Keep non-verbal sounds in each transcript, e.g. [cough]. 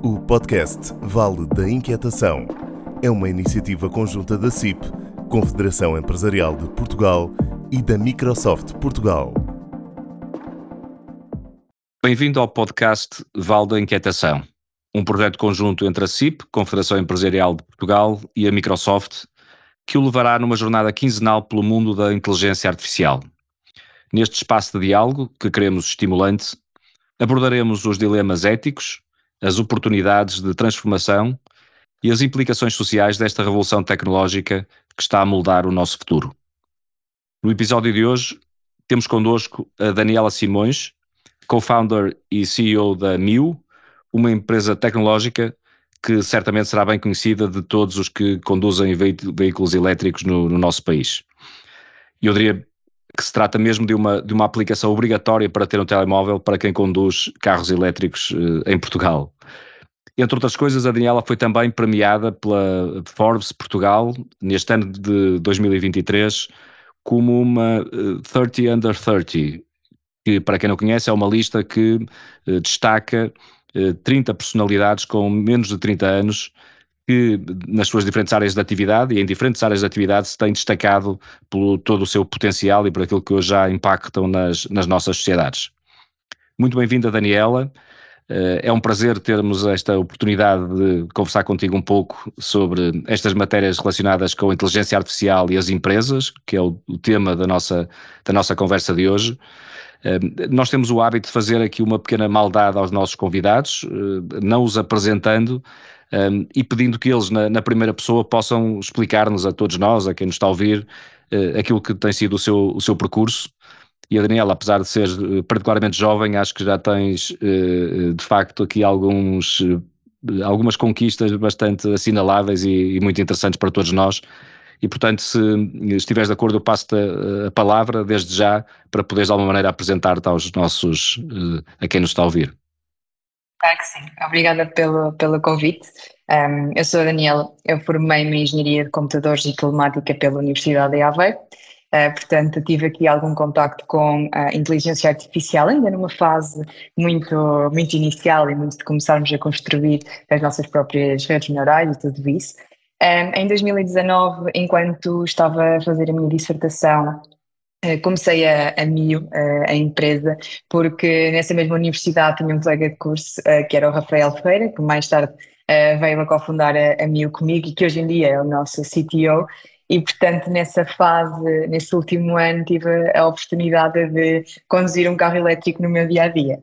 O podcast Vale da Inquietação é uma iniciativa conjunta da CIP, Confederação Empresarial de Portugal e da Microsoft Portugal. Bem-vindo ao podcast Vale da Inquietação, um projeto conjunto entre a CIP, Confederação Empresarial de Portugal, e a Microsoft, que o levará numa jornada quinzenal pelo mundo da inteligência artificial. Neste espaço de diálogo, que queremos estimulante, abordaremos os dilemas éticos, as oportunidades de transformação e as implicações sociais desta revolução tecnológica que está a moldar o nosso futuro. No episódio de hoje, temos connosco a Daniela Simões, co-founder e CEO da MIU, uma empresa tecnológica que certamente será bem conhecida de todos os que conduzem veículos elétricos no, no nosso país. Eu diria que se trata mesmo de uma, de uma aplicação obrigatória para ter um telemóvel para quem conduz carros elétricos uh, em Portugal. Entre outras coisas, a Daniela foi também premiada pela Forbes Portugal neste ano de 2023 como uma uh, 30 Under 30, que para quem não conhece é uma lista que uh, destaca 30 personalidades com menos de 30 anos que nas suas diferentes áreas de atividade e em diferentes áreas de atividade se tem destacado por todo o seu potencial e por aquilo que hoje já impactam nas, nas nossas sociedades. Muito bem-vinda, Daniela. Eh, é um prazer termos esta oportunidade de conversar contigo um pouco sobre estas matérias relacionadas com a inteligência artificial e as empresas, que é o, tema da nossa, da nossa conversa de hoje. Eh, nós temos o hábito de fazer aqui uma pequena maldade aos nossos convidados, eh, não os apresentando, um, e pedindo que eles, na, na primeira pessoa, possam explicar-nos a todos nós, a quem nos está a ouvir, uh, aquilo que tem sido o seu, o seu percurso. E a Daniela, apesar de ser uh, particularmente jovem, acho que já tens, uh, de facto, aqui alguns, algumas conquistas bastante assinaláveis e, e, muito interessantes para todos nós. E, portanto, se estiveres de acordo, eu passo-te a, palavra desde já para poderes, de alguma maneira, apresentar-te aos nossos, a quem nos está a ouvir. Claro que sim. Obrigada pelo, pelo convite. Um, eu sou a Daniela, eu formei-me em Engenharia de Computadores e Telemática pela Universidade de Aveiro. Uh, portanto, tive aqui algum contacto com a inteligência artificial, ainda numa fase muito, muito inicial e muito de começarmos a construir as nossas próprias redes neurais e tudo isso. Um, em 2019, enquanto estava a fazer a minha dissertação comecei a, a MIO, a, a, empresa, porque nessa mesma universidade tinha um colega de curso uh, que era o Rafael Ferreira, que mais tarde veio a cofundar a, a MIO comigo e que hoje em dia é o nosso CTO. E, portanto, nessa fase, nesse último ano, tive a oportunidade de conduzir um carro elétrico no meu dia a dia.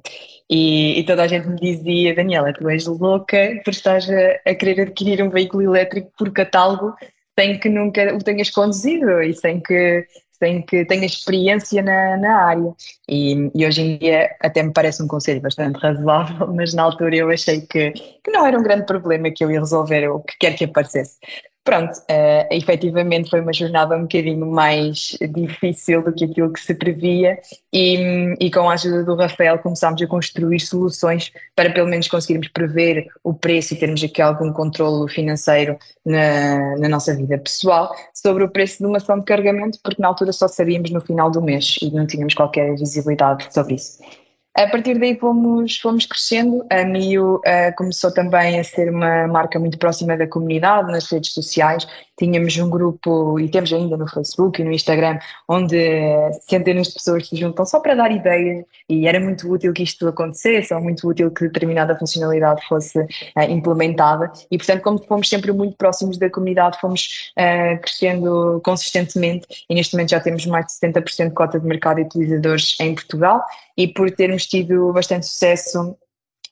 E, e toda a gente me dizia: Daniela, tu és louca por estás a, a querer adquirir um veículo elétrico por catálogo sem que nunca o tenhas conduzido e sem que sem que tenha experiência na, na área. E, e, hoje em dia até me parece um conselho bastante razoável, [laughs] mas na altura eu achei que, que não era um grande problema que eu ia resolver o que quer que aparecesse. Pronto, uh, efetivamente foi uma jornada um bocadinho mais difícil do que aquilo que se previa e, e, com a ajuda do Rafael começámos a construir soluções para pelo menos conseguirmos prever o preço e termos aqui algum controle financeiro na, na nossa vida pessoal sobre o preço de uma ação de carregamento, porque na altura só sabíamos no final do mês e não tínhamos qualquer visibilidade sobre isso. A partir daí fomos, fomos crescendo. A Mio uh, começou também a ser uma marca muito próxima da comunidade nas redes sociais. Tínhamos um grupo, e temos ainda no Facebook e no Instagram, onde centenas de pessoas se juntam só para dar ideias. E era muito útil que isto acontecesse, ou muito útil que determinada funcionalidade fosse uh, implementada. E portanto como fomos sempre muito próximos da comunidade, fomos uh, crescendo consistentemente. E neste momento já temos mais de 70% de cota de mercado de utilizadores em Portugal e por termos tido bastante sucesso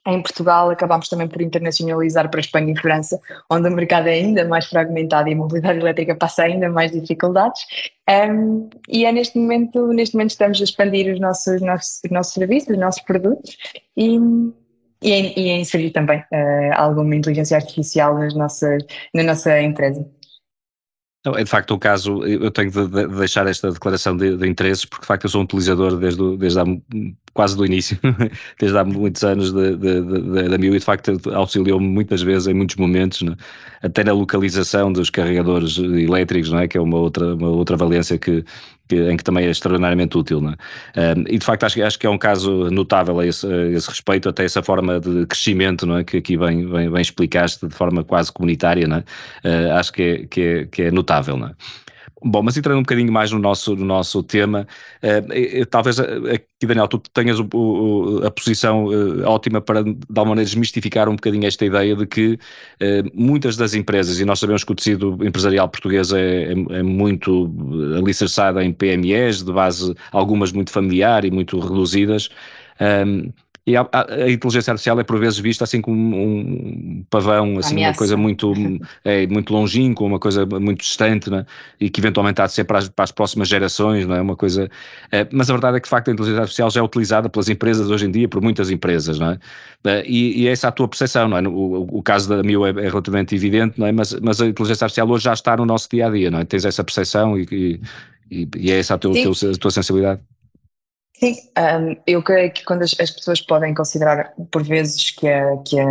em Portugal acabámos também por internacionalizar para a Espanha e França, onde o mercado é ainda mais fragmentado e a mobilidade elétrica passa ainda mais dificuldades. Um, e é neste momento, neste momento estamos a expandir os nossos, nossos, os nossos serviços, os nossos produtos e, e, e a inserir também uh, alguma inteligência artificial nas nossas, na nossa empresa. Não, é de facto o caso, eu tenho de, deixar esta declaração de, de, interesses, porque de facto eu sou um utilizador desde, desde há, quase do início, [laughs] desde há muitos anos de, de, da MIU e de facto auxiliou-me muitas vezes em muitos momentos, né? até na localização dos carregadores elétricos, não é? que é uma outra, uma outra valência que, que em que também é extraordinariamente útil. Né? Um, e de facto acho, acho que é um caso notável a esse, a esse, respeito, até essa forma de crescimento não é? que aqui bem, bem, bem explicaste de forma quase comunitária, não é? uh, acho que é, que é, que é notável. Não é? Bom, mas entrando um bocadinho mais no nosso, no nosso tema, uh, talvez aqui, Daniel, tu tenhas o, o, a posição uh, ótima para, de alguma maneira, desmistificar um bocadinho esta ideia de que uh, muitas das empresas, e nós sabemos que o tecido empresarial português é, é, é muito alicerçado em PMEs, de base algumas muito familiar e muito reduzidas, um, e a, a, inteligência artificial é por vezes vista assim como um pavão, assim, Ameaça. uma coisa muito, [laughs] é, muito longínqua, uma coisa muito distante, né? e que eventualmente há de ser para as, para as próximas gerações, não é? Uma coisa. É, mas a verdade é que de facto a inteligência artificial já é utilizada pelas empresas hoje em dia, por muitas empresas, não é? é e, e essa é a tua percepção, não é? O, o caso da Mil é, é, relativamente evidente, não é? Mas, mas a inteligência artificial hoje já está no nosso dia a dia, não é? Tens essa percepção e, e, e é essa a, teu, a tua sensibilidade. Sim, um, eu creio que quando as, as, pessoas podem considerar por vezes que a, que a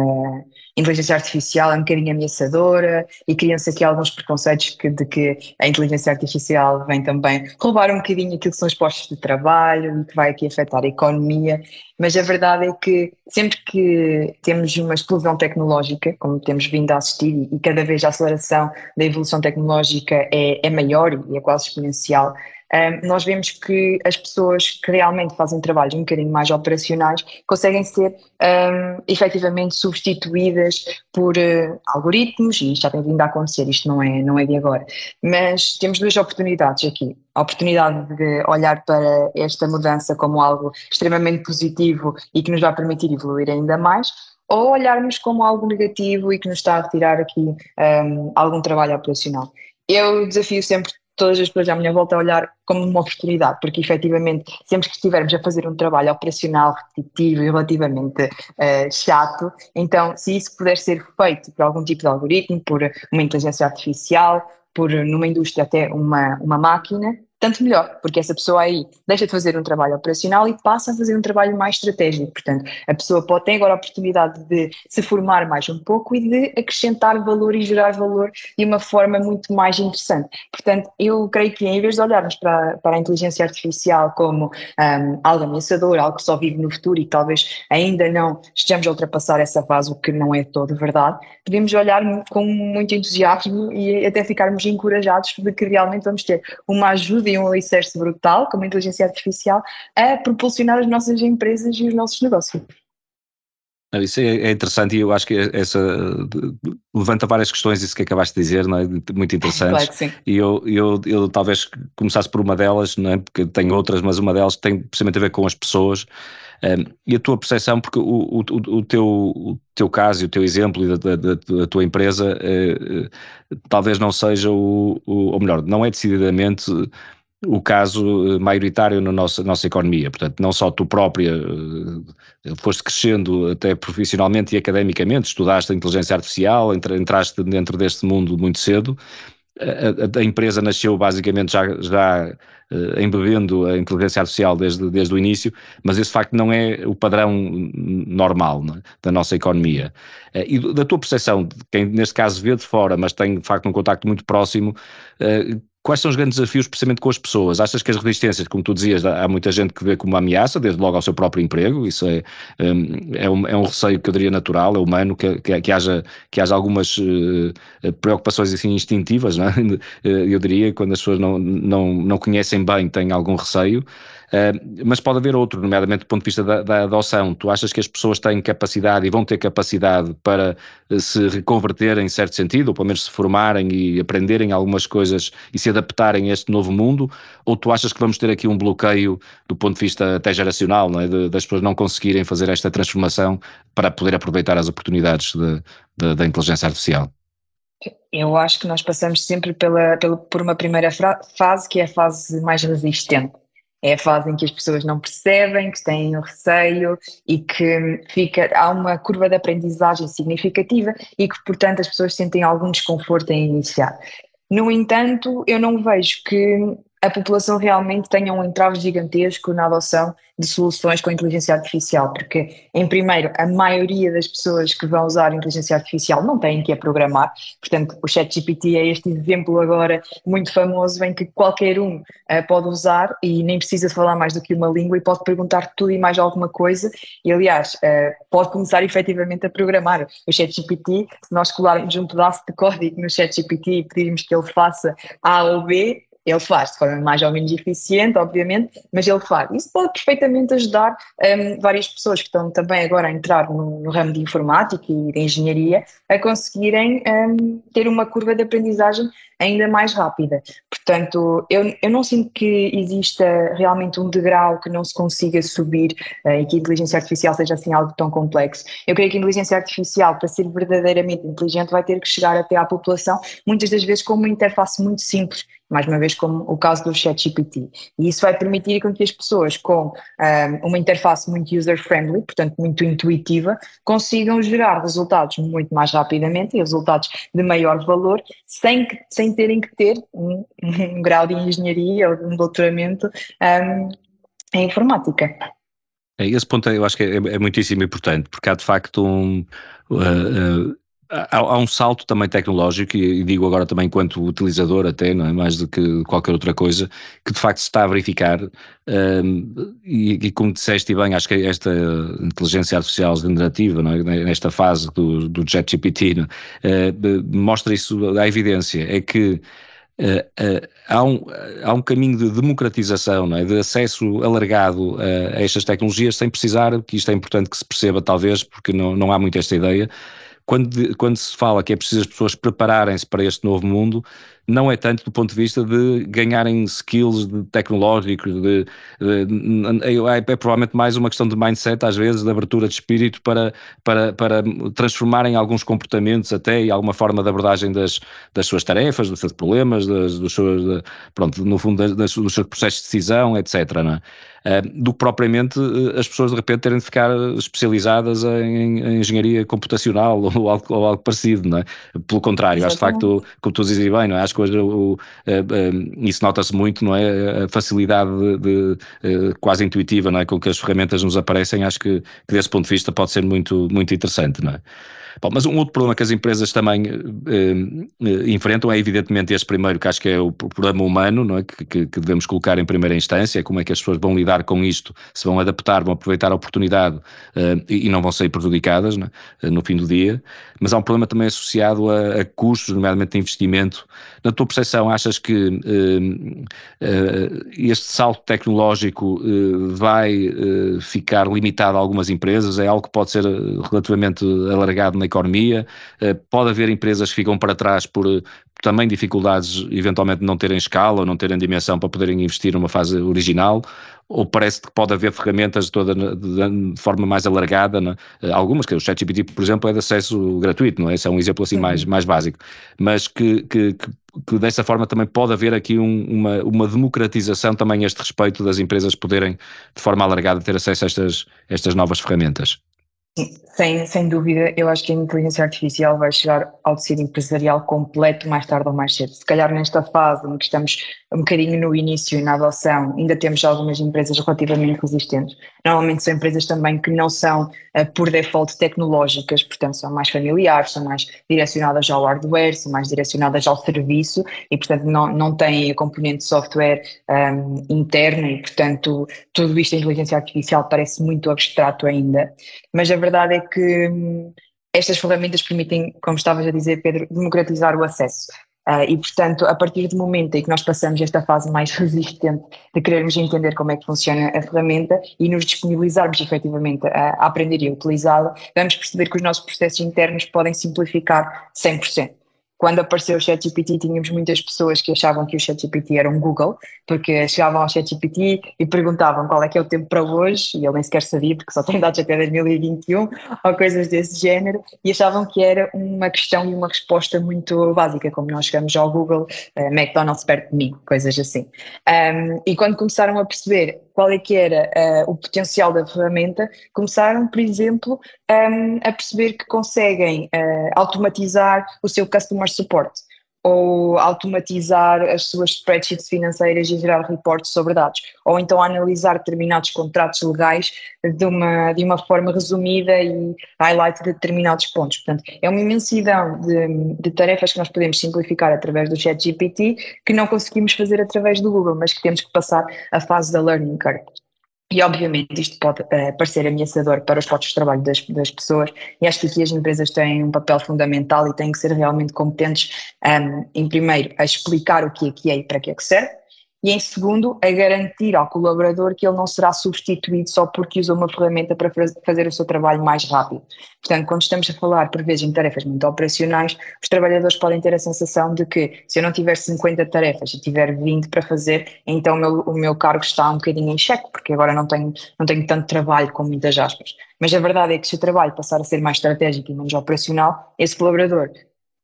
inteligência artificial é um bocadinho ameaçadora e criam-se aqui alguns preconceitos que, de que a inteligência artificial vem também roubar um bocadinho aquilo que são os postos de trabalho e que vai aqui afetar a economia, mas a verdade é que sempre que temos uma explosão tecnológica, como temos vindo a assistir e cada vez a aceleração da evolução tecnológica é, é maior e é quase exponencial, nós vemos que as pessoas que realmente fazem trabalhos um bocadinho mais operacionais conseguem ser um, efetivamente substituídas por uh, algoritmos, e isto já tem vindo a acontecer, isto não é, não é de agora. Mas temos duas oportunidades aqui. A oportunidade de olhar para esta mudança como algo extremamente positivo e que nos vai permitir evoluir ainda mais, ou olharmos como algo negativo e que nos está a retirar aqui um, algum trabalho operacional. Eu desafio sempre todas as pessoas à minha volta a olhar como uma oportunidade, porque efetivamente sempre que estivermos a fazer um trabalho operacional repetitivo e relativamente uh, chato, então se isso puder ser feito por algum tipo de algoritmo, por uma inteligência artificial, por numa indústria até uma, uma máquina, tanto melhor, porque essa pessoa aí deixa de fazer um trabalho operacional e passa a fazer um trabalho mais estratégico. Portanto, a pessoa pode ter agora a oportunidade de se formar mais um pouco e de acrescentar valor e gerar valor de uma forma muito mais interessante. Portanto, eu creio que em vez de olharmos para, para a inteligência artificial como um, algo ameaçador, algo que só vive no futuro e talvez ainda não estejamos a ultrapassar essa fase, o que não é todo verdade, podemos olhar com muito entusiasmo e até ficarmos encorajados de que realmente vamos ter uma ajuda e um alicerce brutal, como a inteligência artificial, a propulsionar as nossas empresas e os nossos negócios. Isso é, é interessante e eu acho que essa levanta várias questões, isso que acabaste de dizer, não é? muito interessantes. Claro que sim. E eu, eu, eu talvez começasse por uma delas, não é? porque tenho outras, mas uma delas tem precisamente a ver com as pessoas. Um, e a tua percepção, porque o, o, o, teu, o teu caso e o teu exemplo e da, da, da tua empresa uh, talvez não seja o, o, ou melhor, não é decididamente o caso eh, maioritário na nossa, nossa economia. Portanto, não só tu própria uh, foste crescendo até profissionalmente e academicamente, estudaste a inteligência artificial, entraste dentro deste mundo muito cedo. A, a, empresa nasceu basicamente já, já uh, embebendo a inteligência artificial desde, desde o início, mas esse facto não é o padrão normal é? da nossa economia. E da tua percepção, quem neste caso vê de fora, mas tem de facto um contacto muito próximo, Quais são os grandes desafios, precisamente com as pessoas? Achas que as resistências, como tu dizias, há muita gente que vê como uma ameaça, desde logo ao seu próprio emprego, isso é, hum, é, um, é um receio que eu diria natural, é humano, que, que, que haja, que haja algumas uh, preocupações assim instintivas, não é? [laughs] eu diria, quando as pessoas não, não, não conhecem bem, têm algum receio. Uh, mas pode haver outro, nomeadamente do ponto de vista da, da, adoção. Tu achas que as pessoas têm capacidade e vão ter capacidade para uh, se reconverterem em certo sentido, ou pelo menos se formarem e aprenderem algumas coisas e se adaptarem a este novo mundo? Ou tu achas que vamos ter aqui um bloqueio do ponto de vista até geracional, é? de, das pessoas não conseguirem fazer esta transformação para poder aproveitar as oportunidades de, de, da inteligência artificial? Eu acho que nós passamos sempre pela, pela, por uma primeira fase que é a fase mais resistente é a fase em que as pessoas não percebem, que têm receio e que fica, há uma curva de aprendizagem significativa e que, portanto, as pessoas sentem algum desconforto em iniciar. No entanto, eu não vejo que a população realmente tenha um entrave gigantesco na adoção de soluções com inteligência artificial, porque, em primeiro, a maioria das pessoas que vão usar inteligência artificial não têm que a programar, portanto, o ChatGPT é este exemplo agora muito famoso em que qualquer um uh, pode usar e nem precisa falar mais do que uma língua e pode perguntar tudo e mais alguma coisa, e aliás, uh, pode começar efetivamente a programar. O ChatGPT, se nós colarmos um pedaço de código no ChatGPT e pedirmos que ele faça A ou B, ele faz de forma mais ou menos eficiente, obviamente, mas ele faz. Isso pode perfeitamente ajudar um, várias pessoas que estão também agora a entrar no, no ramo de informática e de engenharia a conseguirem um, ter uma curva de aprendizagem ainda mais rápida. Portanto, eu, eu não sinto que exista realmente um degrau que não se consiga subir uh, e que a inteligência artificial seja assim algo tão complexo. Eu creio que a inteligência artificial, para ser verdadeiramente inteligente, vai ter que chegar até à população, muitas das vezes com uma interface muito simples mais uma vez como o caso do ChatGPT. E isso vai permitir que as pessoas com um, uma interface muito user-friendly, portanto muito intuitiva, consigam gerar resultados muito mais rapidamente e resultados de maior valor, sem, que, sem terem que ter um, um grau de engenharia ou de um doutoramento um, em informática. É, esse ponto eu acho que é, é muitíssimo importante, porque há de facto um, uh, uh, há, há, um salto também tecnológico, e digo agora também enquanto utilizador até, não é mais do que qualquer outra coisa, que de facto se está a verificar, um, e, e, como disseste bem, acho que esta inteligência artificial generativa, é? nesta fase do, do JetGPT, uh, mostra isso, a evidência, é que Uh, uh, há, um, há um caminho de democratização, é? de acesso alargado a estas tecnologias, sem precisar, que isto é importante que se perceba, talvez, porque não, não há muito esta ideia, quando, quando se fala que é preciso as pessoas prepararem-se para este novo mundo, não é tanto do ponto de vista de ganharem skills de tecnológicos, de, de, de, é, é, provavelmente mais uma questão de mindset, às vezes, de abertura de espírito para, para, para transformarem alguns comportamentos até e alguma forma de abordagem das, das suas tarefas, dos seus problemas, das, dos seus, de, pronto, no fundo, das, dos seus processos de decisão, etc. É? Uh, do que propriamente uh, as pessoas de repente terem de ficar especializadas em, em engenharia computacional [laughs] ou algo, ou algo, parecido, não é? Pelo contrário, acho de facto, como tu dizes bem, não é? acho que hoje o, isso nota-se muito, não é? A facilidade de, de, eh, quase intuitiva não é? com que as ferramentas nos aparecem, acho que, que desse ponto de vista pode ser muito, muito interessante, não é? Bom, mas um outro problema que as empresas também eh, eh, enfrentam é evidentemente este primeiro, que acho que é o problema humano, não é? Que, que, devemos colocar em primeira instância, como é que as pessoas vão lidar com isto, se vão adaptar, vão aproveitar a oportunidade eh, e, não vão sair prejudicadas é? no fim do dia. Mas há um problema também associado a, a custos, nomeadamente de investimento. Na tua percepção, achas que este salto tecnológico vai ficar limitado a algumas empresas? É algo que pode ser relativamente alargado na economia. Eh, pode haver empresas que ficam para trás por eh, também dificuldades, eventualmente, não terem escala ou não terem dimensão para poderem investir numa fase original, ou parece que pode haver ferramentas de, toda, de, de forma mais alargada, né? algumas, que o ChatGPT, por exemplo, é de acesso gratuito, não é? Esse é um exemplo assim mais, mais básico, mas que, que, que, que dessa forma também pode haver aqui um, uma, uma democratização também a este respeito das empresas poderem, de forma alargada, ter acesso a estas, estas novas ferramentas. Sem, sem dúvida, eu acho que a inteligência artificial vai chegar ao tecido empresarial completo mais tarde ou mais cedo. Se calhar nesta fase em que estamos um bocadinho no início e na adoção, ainda temos algumas empresas relativamente resistentes. Normalmente são empresas também que não são, uh, por default, tecnológicas, portanto são mais familiares, são mais direcionadas ao hardware, são mais direcionadas ao serviço e, portanto, não, não têm a componente software um, interna e, portanto, tudo isto a inteligência artificial parece muito abstrato ainda. Mas a verdade é que hum, estas ferramentas permitem, como estavas a dizer, Pedro, democratizar o acesso. Uh, e, portanto, a partir do momento em que nós passamos esta fase mais [laughs] resistente de querermos entender como é que funciona a ferramenta e nos disponibilizarmos efetivamente a, a aprender e a utilizá-la, vamos perceber que os nossos processos internos podem simplificar 100% quando apareceu o ChatGPT, tínhamos muitas pessoas que achavam que o ChatGPT era um Google, porque chegavam ao ChatGPT e perguntavam qual é que é o tempo para hoje, e ele nem sequer sabia, porque só tem dados até 2021, ou coisas desse género, e achavam que era uma questão e uma resposta muito básica, como nós chegamos ao Google, uh, McDonald's perto de mim, coisas assim. Um, e quando começaram a perceber qual é que era uh, o potencial da ferramenta, começaram, por exemplo, um, a perceber que conseguem uh, automatizar o seu customer support. Ou automatizar as suas spreadsheets financeiras e gerar reportes sobre dados, ou então analisar determinados contratos legais de uma, de uma forma resumida e highlight de determinados pontos. Portanto, é uma imensidão de, de tarefas que nós podemos simplificar através do ChatGPT que não conseguimos fazer através do Google, mas que temos que passar a fase da learning curve. E obviamente isto pode uh, parecer ameaçador para os postos de trabalho das, das, pessoas e acho que aqui as empresas têm um papel fundamental e têm que ser realmente competentes um, em primeiro a explicar o que é que é e para que é que serve e em segundo, a garantir ao colaborador que ele não será substituído só porque usou uma ferramenta para fazer o seu trabalho mais rápido. Portanto, quando estamos a falar, por vezes, em tarefas muito operacionais, os trabalhadores podem ter a sensação de que se eu não tiver 50 tarefas e tiver 20 para fazer, então o meu, o meu cargo está um bocadinho em xeque, porque agora não tenho, não tenho tanto trabalho com muitas aspas. Mas a verdade é que se o trabalho passar a ser mais estratégico e menos operacional, esse colaborador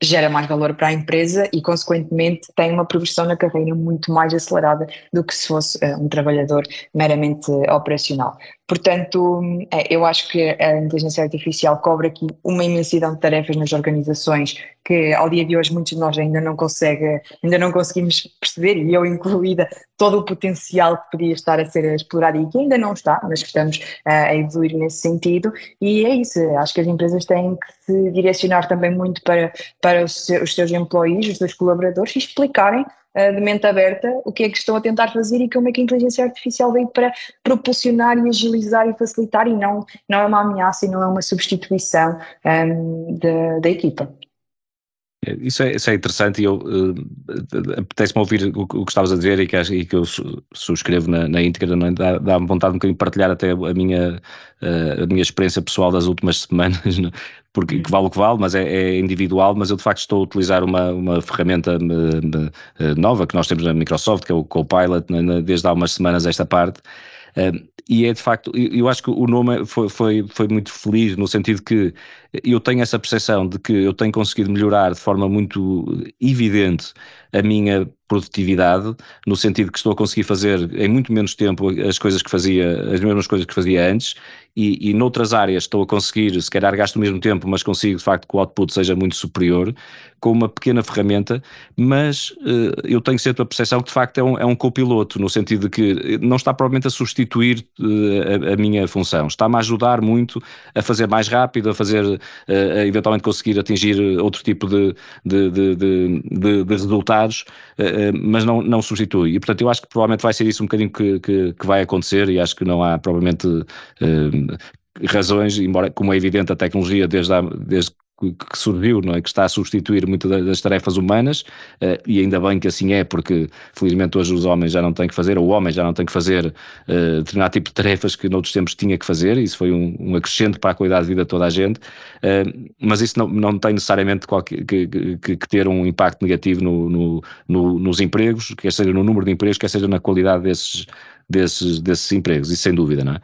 gera mais valor para a empresa e, consequentemente, tem uma progressão na carreira muito mais acelerada do que se fosse uh, um trabalhador meramente uh, operacional. Portanto, é, eu acho que a inteligência artificial cobra aqui uma imensidão de tarefas nas organizações que ao dia de hoje muitos de nós ainda não consegue, ainda não conseguimos perceber, e eu incluída, todo o potencial que podia estar a ser explorado e que ainda não está, mas que estamos uh, a evoluir nesse sentido, e é isso, acho que as empresas têm que se direcionar também muito para, para os, seus, employees, os seus colaboradores, e explicarem de mente aberta o que é que estão a tentar fazer e como é que a inteligência artificial veio para propulsionar e agilizar e facilitar, e não, não é uma ameaça e não é uma substituição um, ehm, da, da equipa. Isso é, isso é interessante e eu uh, apetece-me ouvir o, o, que estavas a dizer e que, e que eu subscrevo na, na íntegra, não é? dá, dá-me vontade de um bocadinho partilhar até a minha, uh, a minha experiência pessoal das últimas [laughs] semanas, não? É? porque que vale o que vale, mas é, é, individual, mas eu de facto estou a utilizar uma, uma ferramenta uh, nova que nós temos na Microsoft, que é o Copilot, desde há umas semanas esta parte, e é de facto, eu acho que o nome foi, foi, foi muito feliz no sentido que eu tenho essa percepção de que eu tenho conseguido melhorar de forma muito evidente a minha produtividade, no sentido que estou a conseguir fazer em muito menos tempo as coisas que fazia, as mesmas coisas que fazia antes, e, e noutras áreas estou a conseguir, se calhar gasto o mesmo tempo, mas consigo de facto que o output seja muito superior, com uma pequena ferramenta, mas uh, eu tenho sempre a percepção que de facto é um, é um copiloto, no sentido de que não está provavelmente a substituir uh, a, a, minha função, está-me a ajudar muito a fazer mais rápido, a fazer, a eventualmente conseguir atingir outro tipo de, de, de, de, de resultados, mas não, não substitui. E portanto eu acho que provavelmente vai ser isso um bocadinho que, que, que vai acontecer e acho que não há provavelmente razões, embora como é evidente a tecnologia desde, a, desde que surgiu, não é? que está a substituir muitas das tarefas humanas, uh, e ainda bem que assim é, porque felizmente hoje os homens já não têm que fazer, ou o homem já não tem que fazer uh, determinado tipo de tarefas que noutros tempos tinha que fazer, isso foi um, um acrescente para a qualidade de vida de toda a gente, uh, mas isso não, não tem necessariamente qualquer, que, que, que ter um impacto negativo no, no, no, nos empregos, quer seja no número de empregos, quer seja na qualidade desses, desses, desses empregos, isso sem dúvida, não é?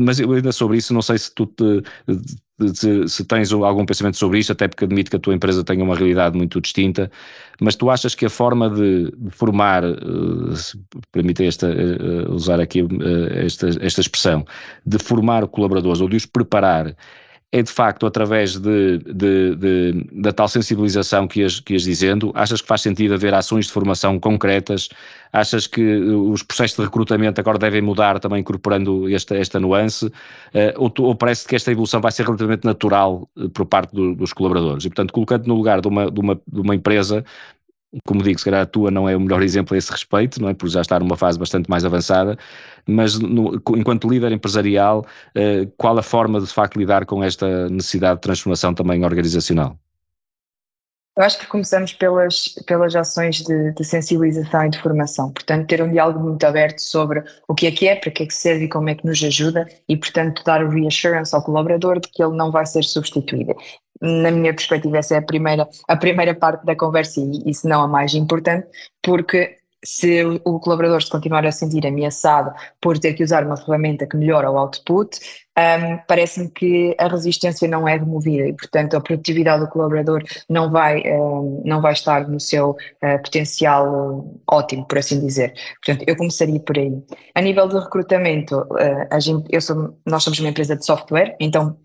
Mas eu ainda sobre isso, não sei se tu te, se, se, tens algum pensamento sobre isso, até porque admito que a tua empresa tenha uma realidade muito distinta, mas tu achas que a forma de, formar, uh, se permite esta, uh, usar aqui esta, esta expressão, de formar colaboradores ou de os preparar é de facto através de, de, de, da tal sensibilização que ias, que dizendo? Achas que faz sentido haver ações de formação concretas? Achas que os processos de recrutamento agora devem mudar também incorporando esta, esta nuance? Uh, ou, ou, parece que esta evolução vai ser relativamente natural uh, por parte do, dos colaboradores? E, portanto, colocando no lugar de uma, de uma, de uma empresa como digo, se calhar a tua não é o melhor [laughs] exemplo a esse respeito, não é? Por já estar numa fase bastante mais avançada, mas no, enquanto líder empresarial, eh, qual a forma de, de facto lidar com esta necessidade de transformação também organizacional? Eu acho que começamos pelas, pelas ações de, de, sensibilização e de formação, portanto, ter um diálogo muito aberto sobre o que é que é, para que é que serve e como é que nos ajuda, e, portanto, dar o reassurance ao colaborador de que ele não vai ser substituído na minha perspectiva, essa é a primeira, a primeira parte da conversa e, e se não a mais importante, porque se o colaborador se continuar a sentir ameaçado por ter que usar uma ferramenta que melhora o output, um, parece-me que a resistência não é removida e, portanto, a produtividade do colaborador não vai, um, não vai estar no seu uh, potencial ótimo, por assim dizer. Portanto, eu começaria por aí. A nível de recrutamento, uh, gente, eu sou, nós somos uma empresa de software, então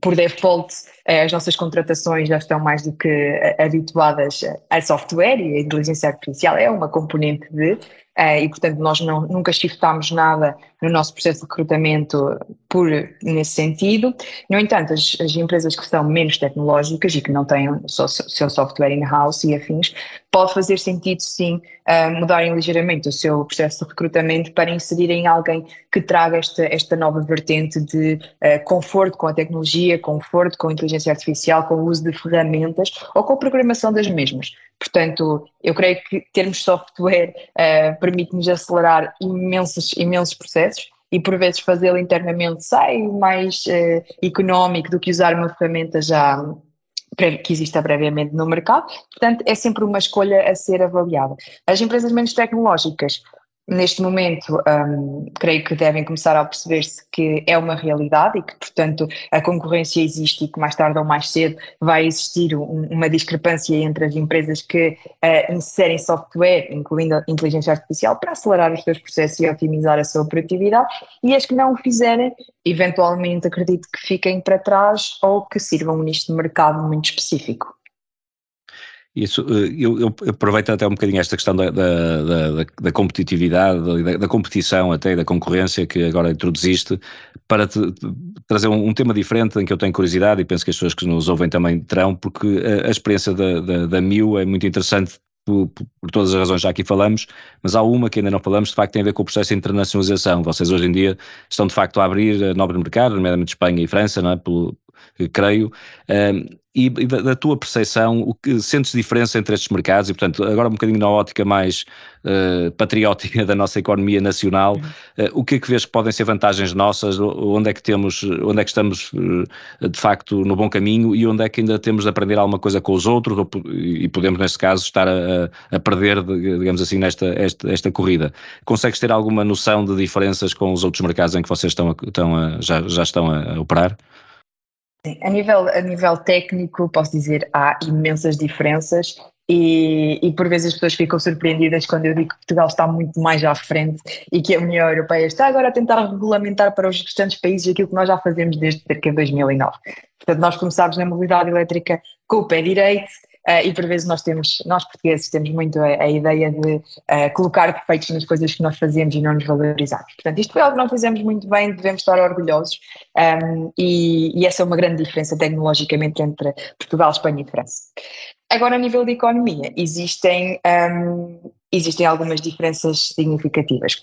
por default, as nossas contratações já estão mais do que habituadas a software e a inteligência artificial é uma componente de, Uh, e, portanto, nós não, nunca shiftámos nada no nosso processo de recrutamento por, nesse sentido. No entanto, as, as empresas que são menos tecnológicas e que não têm o seu, software in-house e afins, pode fazer sentido, sim, uh, mudarem ligeiramente o seu processo de recrutamento para inserirem alguém que traga esta, esta nova vertente de uh, conforto com a tecnologia, conforto com a inteligência artificial, com o uso de ferramentas ou com a programação das mesmas. Portanto, eu creio que termos software uh, permite-nos acelerar imensos, imensos processos e por vezes fazê-lo internamente sai mais uh, económico do que usar uma ferramenta já que exista previamente no mercado, portanto é sempre uma escolha a ser avaliada. As empresas menos tecnológicas neste momento, um, creio que devem começar a perceber-se que é uma realidade e que, portanto, a concorrência existe e que mais tarde ou mais cedo vai existir um, uma discrepância entre as empresas que uh, inserem software, incluindo a inteligência artificial, para acelerar os seus processos e otimizar a sua produtividade, e as que não o fizerem, eventualmente acredito que fiquem para trás ou que sirvam um nicho de mercado muito específico. Isso, eh, eu, eu, aproveito até um bocadinho esta questão da, da, da, da competitividade, da, da, competição até da concorrência que agora introduziste, para te, te trazer um, um, tema diferente em que eu tenho curiosidade e penso que as pessoas que nos ouvem também terão, porque a, a experiência da, da, da é muito interessante por, por, todas as razões já aqui falamos, mas há uma que ainda não falamos, de facto tem a ver com o processo de internacionalização. Vocês hoje em dia estão de facto a abrir novos mercados, nomeadamente Espanha e França, não é? Pelo, creio. Um, e, e da, da, tua percepção, o que sentes diferença entre estes mercados e, portanto, agora um bocadinho na ótica mais uh, patriótica [laughs] da nossa economia nacional, uh, o que é que vês que podem ser vantagens nossas, onde é que temos, onde é que estamos uh, de facto no bom caminho e onde é que ainda temos de aprender alguma coisa com os outros ou, e podemos, neste caso, estar a, a perder, digamos assim, nesta esta, esta corrida. Consegues ter alguma noção de diferenças com os outros mercados em que vocês estão, a, estão a, já, já estão a operar? A nível, a nível técnico, posso dizer, há imensas diferenças e, e, por vezes as pessoas ficam surpreendidas quando eu digo que Portugal está muito mais à frente e que a União Europeia está agora a tentar regulamentar para os restantes países aquilo que nós já fazemos desde cerca de 2009. Portanto, nós começámos na mobilidade elétrica com o pé direito, e por vezes nós temos, nós portugueses temos muito a, a ideia de uh, colocar defeitos nas coisas que nós fazemos e não nos valorizarmos. Portanto, isto foi algo que nós fizemos muito bem, devemos estar orgulhosos um, e, e, essa é uma grande diferença tecnologicamente entre Portugal, Espanha e França. Agora, a nível de economia, existem, um, existem algumas diferenças significativas.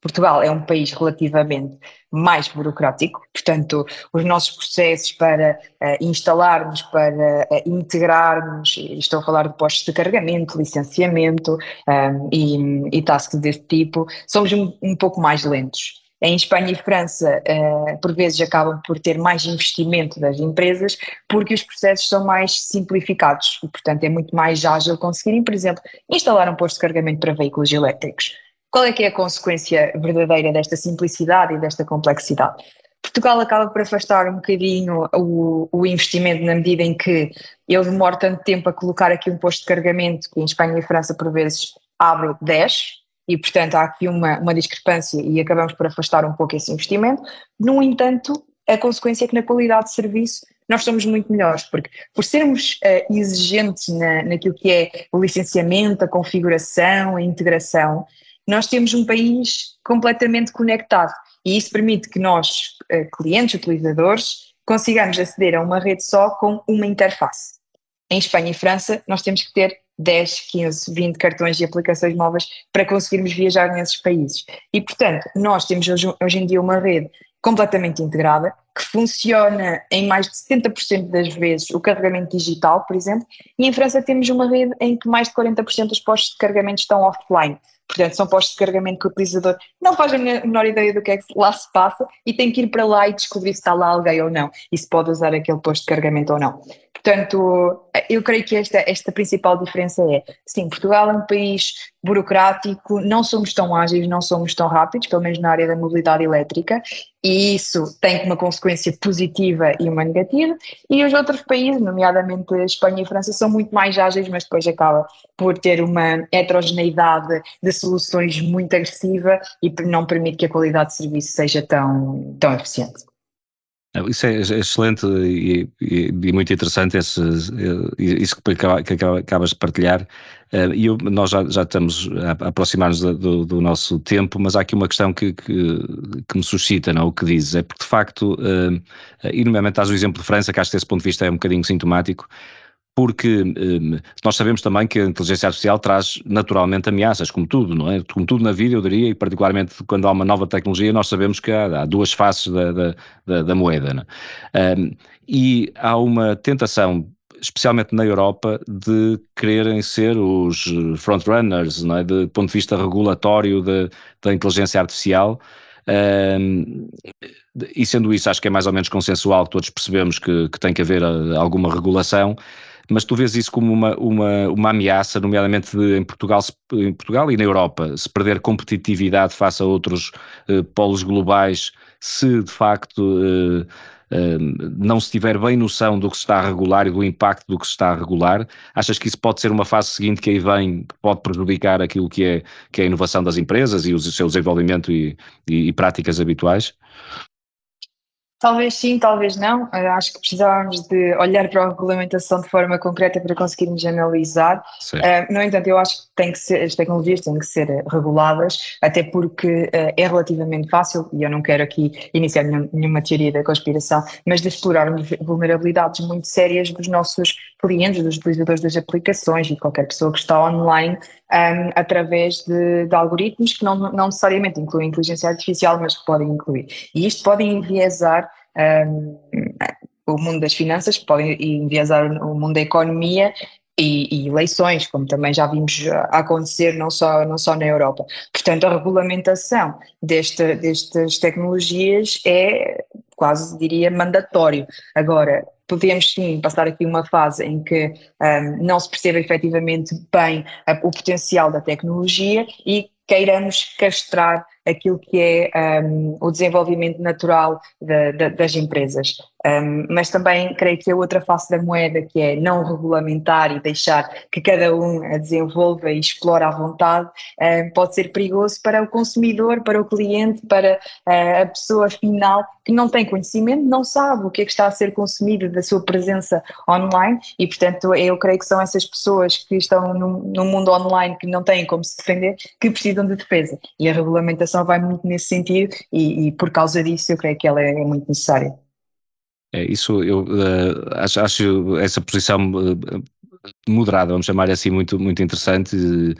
Portugal é um país relativamente mais burocrático, portanto, os nossos processos para uh, instalarmos, para uh, integrarmos, estou a falar de postos de carregamento, licenciamento um, ehm, e, e tasks desse tipo, somos um, um, pouco mais lentos. Em Espanha e França, uh, por vezes acabam por ter mais investimento das empresas, porque os processos são mais simplificados e, portanto, é muito mais ágil conseguirem, por exemplo, instalar um posto de carregamento para veículos elétricos qual é que é a consequência verdadeira desta simplicidade e desta complexidade? Portugal acaba por afastar um bocadinho o, o, investimento na medida em que ele demora tanto tempo a colocar aqui um posto de carregamento que em Espanha e França por vezes abre 10 e portanto há aqui uma, uma discrepância e acabamos por afastar um pouco esse investimento. No entanto, a consequência é que na qualidade de serviço nós somos muito melhores, porque por sermos uh, exigentes na, naquilo que é o licenciamento, a configuração, a integração, nós temos um país completamente conectado e isso permite que nós, eh, clientes, utilizadores, consigamos aceder a uma rede só com uma interface. Em Espanha e França, nós temos que ter 10, 15, 20 cartões e aplicações móveis para conseguirmos viajar nesses países. E, portanto, nós temos hoje, hoje em dia uma rede completamente integrada, que funciona em mais de 70% das vezes o carregamento digital, por exemplo, e em França temos uma rede em que mais de 40% dos postos de carregamento estão offline. Portanto, são postos de carregamento que o utilizador não faz a menor ideia do que é que lá se passa e tem que ir para lá e descobrir se está lá alguém ou não e se pode usar aquele posto de carregamento ou não. Portanto, eu creio que esta, esta principal diferença é, sim, Portugal é um país burocrático, não somos tão ágeis, não somos tão rápidos, pelo menos na área da mobilidade elétrica, e isso tem uma consequência positiva e uma negativa, e os outros países, nomeadamente Espanha e França, são muito mais ágeis, mas depois acaba por ter uma heterogeneidade de soluções muito agressiva e não permite que a qualidade de serviço seja tão, tão eficiente. Isso é excelente e, e, e muito interessante esse, isso que, que acabas de partilhar. Eh, e nós já, já, estamos a aproximar-nos do, do, nosso tempo, mas há aqui uma questão que, que, me suscita, não? o que dizes, é porque de facto, uh, e nomeadamente estás o exemplo de França, que acho que desse ponto de vista é um bocadinho sintomático, porque um, nós sabemos também que a inteligência artificial traz naturalmente ameaças, como tudo, não é? Como tudo na vida, eu diria, e particularmente quando há uma nova tecnologia, nós sabemos que há, há duas faces da, da, da, da moeda. É? Um, e há uma tentação especialmente na Europa, de quererem ser os frontrunners, não é? de ponto de vista regulatório de, da inteligência artificial. Um, e sendo isso, acho que é mais ou menos consensual, todos percebemos que, que tem que haver ah, alguma regulação, mas tu vês isso como uma, uma, uma ameaça, nomeadamente em Portugal, em Portugal e na Europa, se perder competitividade face a outros uh, polos globais, se de facto uh, uh, não se tiver bem noção do que se está a regular e do impacto do que se está a regular, achas que isso pode ser uma fase seguinte que aí vem, que pode prejudicar aquilo que é, que é a inovação das empresas e o seu desenvolvimento e, e, e práticas habituais? Talvez sim, talvez não. Eu acho que precisávamos de olhar para a regulamentação de forma concreta para conseguirmos analisar. Uh, no entanto, eu acho que, tem que ser, as tecnologias têm que ser reguladas, até porque uh, é relativamente fácil, e eu não quero aqui iniciar nenhum, nenhuma teoria da conspiração, mas de explorar vulnerabilidades muito sérias dos nossos clientes, dos utilizadores das aplicações e de qualquer pessoa que está online um, através de, de, algoritmos que não, não necessariamente incluem inteligência artificial, mas que podem incluir. E isto pode enviesar um, o mundo das finanças, pode enviesar o mundo da economia e, e, eleições, como também já vimos acontecer não só, não só na Europa. Portanto, a regulamentação destas tecnologias é quase diria mandatório. Agora, podemos sim passar aqui uma fase em que um, não se percebe efetivamente bem a, o potencial da tecnologia e queiramos castrar aquilo que é um, o desenvolvimento natural de, de, das empresas. Um, mas também creio que a outra face da moeda, que é não regulamentar e deixar que cada um a desenvolva e explore à vontade, um, pode ser perigoso para o consumidor, para o cliente, para uh, a pessoa final que não tem conhecimento, não sabe o que é que está a ser consumido da sua presença online e, portanto, eu creio que são essas pessoas que estão no mundo online que não têm como se defender que precisam de defesa. E a regulamentação vai muito nesse sentido e, e por causa disso eu creio que ela é muito necessária. É, isso eu uh, acho, acho, essa posição uh, moderada, vamos chamar assim, muito, muito interessante. Uh,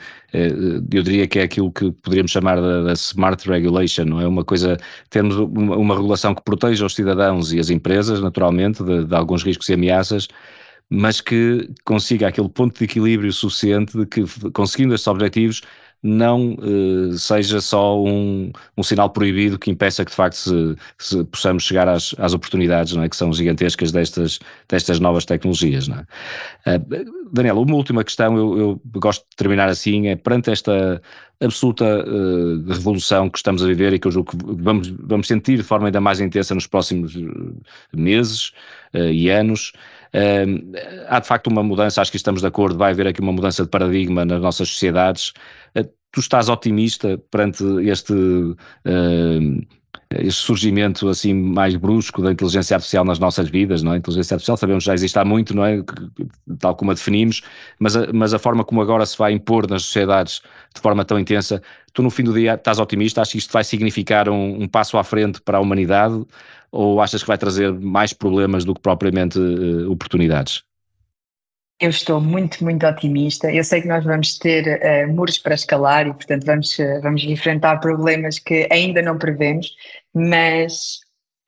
eu diria que é aquilo que poderíamos chamar da, da, smart regulation, não é? Uma coisa, termos uma, uma, regulação que proteja os cidadãos e as empresas, naturalmente, de, de alguns riscos e ameaças, mas que consiga aquele ponto de equilíbrio suficiente de que, conseguindo estes objetivos, não uh, seja só um, um sinal proibido que impeça que de facto se, se possamos chegar às, às, oportunidades é? que são gigantescas destas, destas novas tecnologias. É? uh, Daniel, uma última questão, eu, eu, gosto de terminar assim, é perante esta absoluta uh, revolução que estamos a viver e que eu julgo que vamos, vamos sentir de forma ainda mais intensa nos próximos meses e anos, Há de facto uma mudança, acho que estamos de acordo, vai haver aqui uma mudança de paradigma nas nossas sociedades. Uh, tu estás otimista perante este, este surgimento assim mais brusco da inteligência artificial nas nossas vidas, não é? A inteligência artificial sabemos já existe há muito, não é? Tal como a definimos, mas a, mas a forma como agora se vai impor nas sociedades de forma tão intensa, tu no fim do dia estás otimista, achas que isto vai significar um, um passo à frente para a humanidade ou achas que vai trazer mais problemas do que propriamente uh, oportunidades? Eu estou muito, muito otimista. Eu sei que nós vamos ter uh, muros para escalar e, portanto, vamos, uh, vamos enfrentar problemas que ainda não prevemos, mas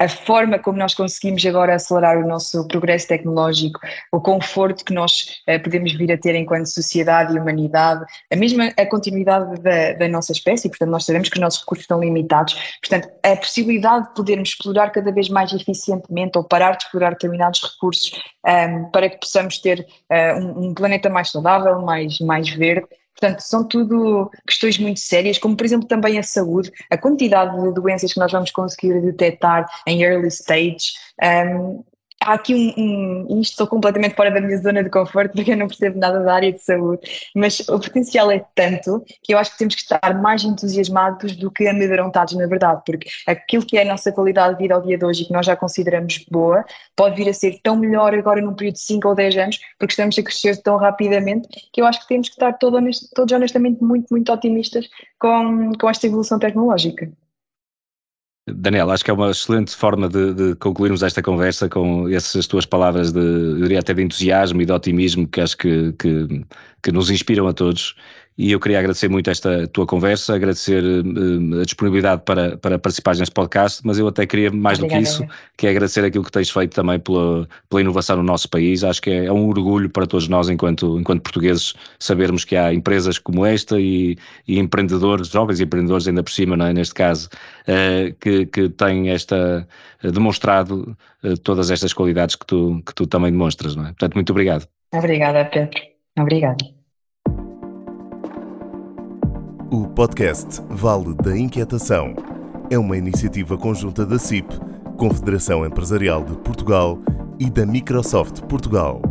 a forma como nós conseguimos agora acelerar o nosso progresso tecnológico, o conforto que nós uh, podemos vir a ter enquanto sociedade e humanidade, a mesma a continuidade da, da, nossa espécie, portanto nós sabemos que os nossos recursos estão limitados, portanto a possibilidade de podermos explorar cada vez mais eficientemente ou parar de explorar determinados recursos um, ehm, para que possamos ter uh, um, um planeta mais saudável, mais, mais verde, Portanto, são tudo questões muito sérias, como por exemplo também a saúde, a quantidade de doenças que nós vamos conseguir detectar em early stage. Um, há aqui um, um isto estou completamente fora da minha zona de conforto [laughs] porque eu não percebo nada da área de saúde, mas o potencial é tanto que eu acho que temos que estar mais entusiasmados do que amedrontados na verdade, porque aquilo que é a nossa qualidade de vida ao dia de hoje e que nós já consideramos boa, pode vir a ser tão melhor agora num período de 5 ou 10 anos, porque estamos a crescer tão rapidamente que eu acho que temos que estar todo honest, todos honestamente muito, muito otimistas com, com esta evolução tecnológica. Daniel, acho que é uma excelente forma de, de, concluirmos esta conversa com essas tuas palavras de, eu diria até de entusiasmo e de otimismo que acho que, que, que nos inspiram a todos e eu queria agradecer muito esta tua conversa, agradecer uh, a disponibilidade para, para participares neste podcast, mas eu até queria mais Obrigada. do que isso, que é agradecer aquilo que tens feito também pela, pela inovação no nosso país. Acho que é, é, um orgulho para todos nós, enquanto, enquanto portugueses, sabermos que há empresas como esta e, e empreendedores, jovens empreendedores ainda por cima, não é, neste caso, uh, que, que têm esta, uh, demonstrado todas estas qualidades que tu, que tu também demonstras. Não é? Portanto, muito obrigado. Obrigada, Pedro. Obrigada. O podcast Vale da Inquietação é uma iniciativa conjunta da CIP, Confederação Empresarial de Portugal e da Microsoft Portugal.